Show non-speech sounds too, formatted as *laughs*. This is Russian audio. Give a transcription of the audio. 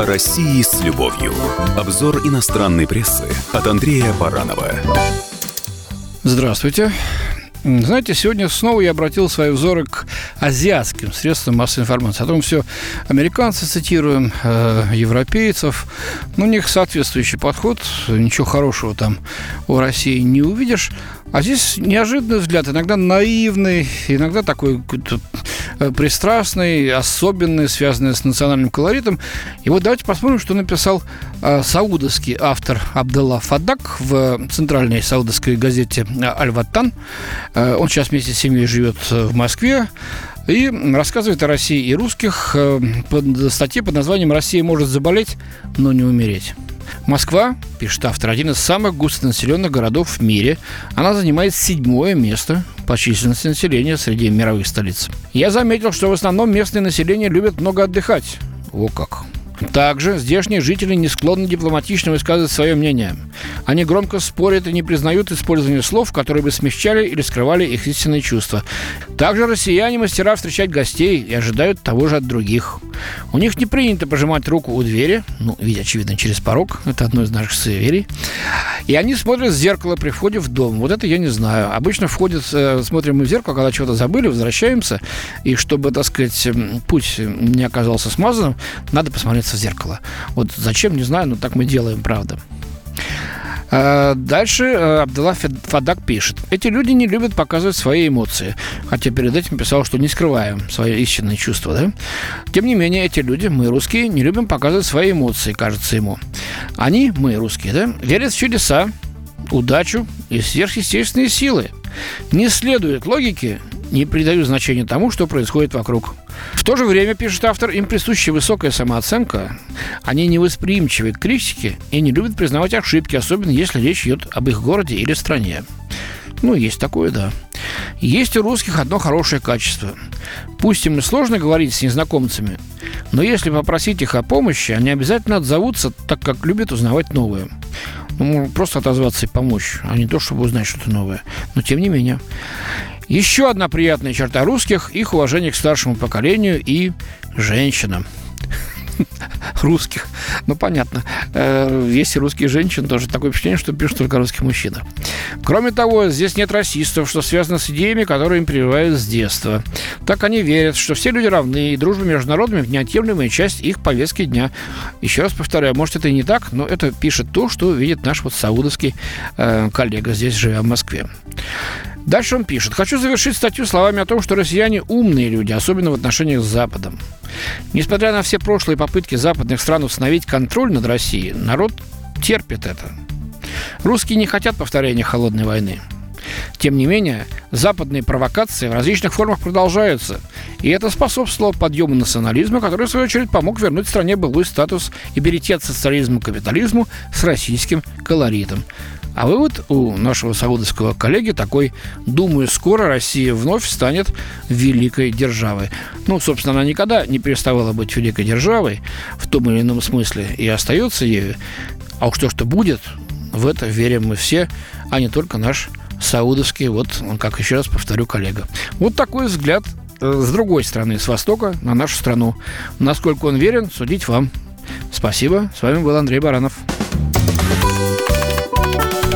О России с любовью. Обзор иностранной прессы от Андрея Баранова. Здравствуйте. Знаете, сегодня снова я обратил свои взоры к азиатским средствам массовой информации. О том все американцы цитируем, э, европейцев. Ну, у них соответствующий подход. Ничего хорошего там у России не увидишь. А здесь неожиданный взгляд, иногда наивный, иногда такой пристрастный, особенный, связанный с национальным колоритом. И вот давайте посмотрим, что написал э, саудовский автор Абдалла Фадак в центральной саудовской газете «Аль-Ваттан». Э, он сейчас вместе с семьей живет в Москве и рассказывает о России и русских э, под статье под названием «Россия может заболеть, но не умереть». Москва, пишет автор, один из самых густонаселенных городов в мире. Она занимает седьмое место по численности населения среди мировых столиц. Я заметил, что в основном местное население любит много отдыхать. О как! Также здешние жители не склонны дипломатично высказывать свое мнение. Они громко спорят и не признают использование слов, которые бы смягчали или скрывали их истинные чувства. Также россияне мастера встречать гостей и ожидают того же от других. У них не принято пожимать руку у двери, ну, видя, очевидно, через порог, это одно из наших суеверий. И они смотрят в зеркало при входе в дом. Вот это я не знаю. Обычно входят, э, смотрим мы в зеркало, когда чего-то забыли, возвращаемся, и чтобы, так сказать, путь не оказался смазанным, надо посмотреться в зеркало. Вот зачем, не знаю, но так мы делаем, правда. А, дальше э, Абдалла Фадак пишет. Эти люди не любят показывать свои эмоции. Хотя перед этим писал, что не скрываем свои истинные чувства. Да? Тем не менее, эти люди, мы, русские, не любим показывать свои эмоции, кажется ему. Они, мы, русские, да, верят в чудеса, удачу и сверхъестественные силы. Не следует логике, не придают значения тому, что происходит вокруг. В то же время, пишет автор, им присуща высокая самооценка. Они невосприимчивы к критике и не любят признавать ошибки, особенно если речь идет об их городе или стране. Ну, есть такое, да. Есть у русских одно хорошее качество. Пусть им и сложно говорить с незнакомцами, но если попросить их о помощи, они обязательно отзовутся, так как любят узнавать новое. Ну, просто отозваться и помочь, а не то, чтобы узнать что-то новое. Но тем не менее. Еще одна приятная черта русских – их уважение к старшему поколению и женщинам *laughs* русских. Ну, понятно. Э, есть и русские женщины, тоже такое впечатление, что пишут только русских мужчинах. Кроме того, здесь нет расистов, что связано с идеями, которые им прививают с детства. Так они верят, что все люди равны, и дружба между народами – неотъемлемая часть их повестки дня. Еще раз повторяю, может, это и не так, но это пишет то, что видит наш вот саудовский э, коллега здесь, живя в Москве. Дальше он пишет. Хочу завершить статью словами о том, что россияне умные люди, особенно в отношениях с Западом. Несмотря на все прошлые попытки западных стран установить контроль над Россией, народ терпит это. Русские не хотят повторения холодной войны. Тем не менее, западные провокации в различных формах продолжаются, и это способствовало подъему национализма, который, в свою очередь, помог вернуть стране былой статус и перейти от социализма к капитализму с российским колоритом. А вывод у нашего саудовского коллеги такой, думаю, скоро Россия вновь станет великой державой. Ну, собственно, она никогда не переставала быть великой державой в том или ином смысле и остается ею. А уж то, что будет, в это верим мы все, а не только наш саудовский, вот, как еще раз повторю, коллега. Вот такой взгляд э, с другой стороны, с востока на нашу страну. Насколько он верен, судить вам. Спасибо. С вами был Андрей Баранов.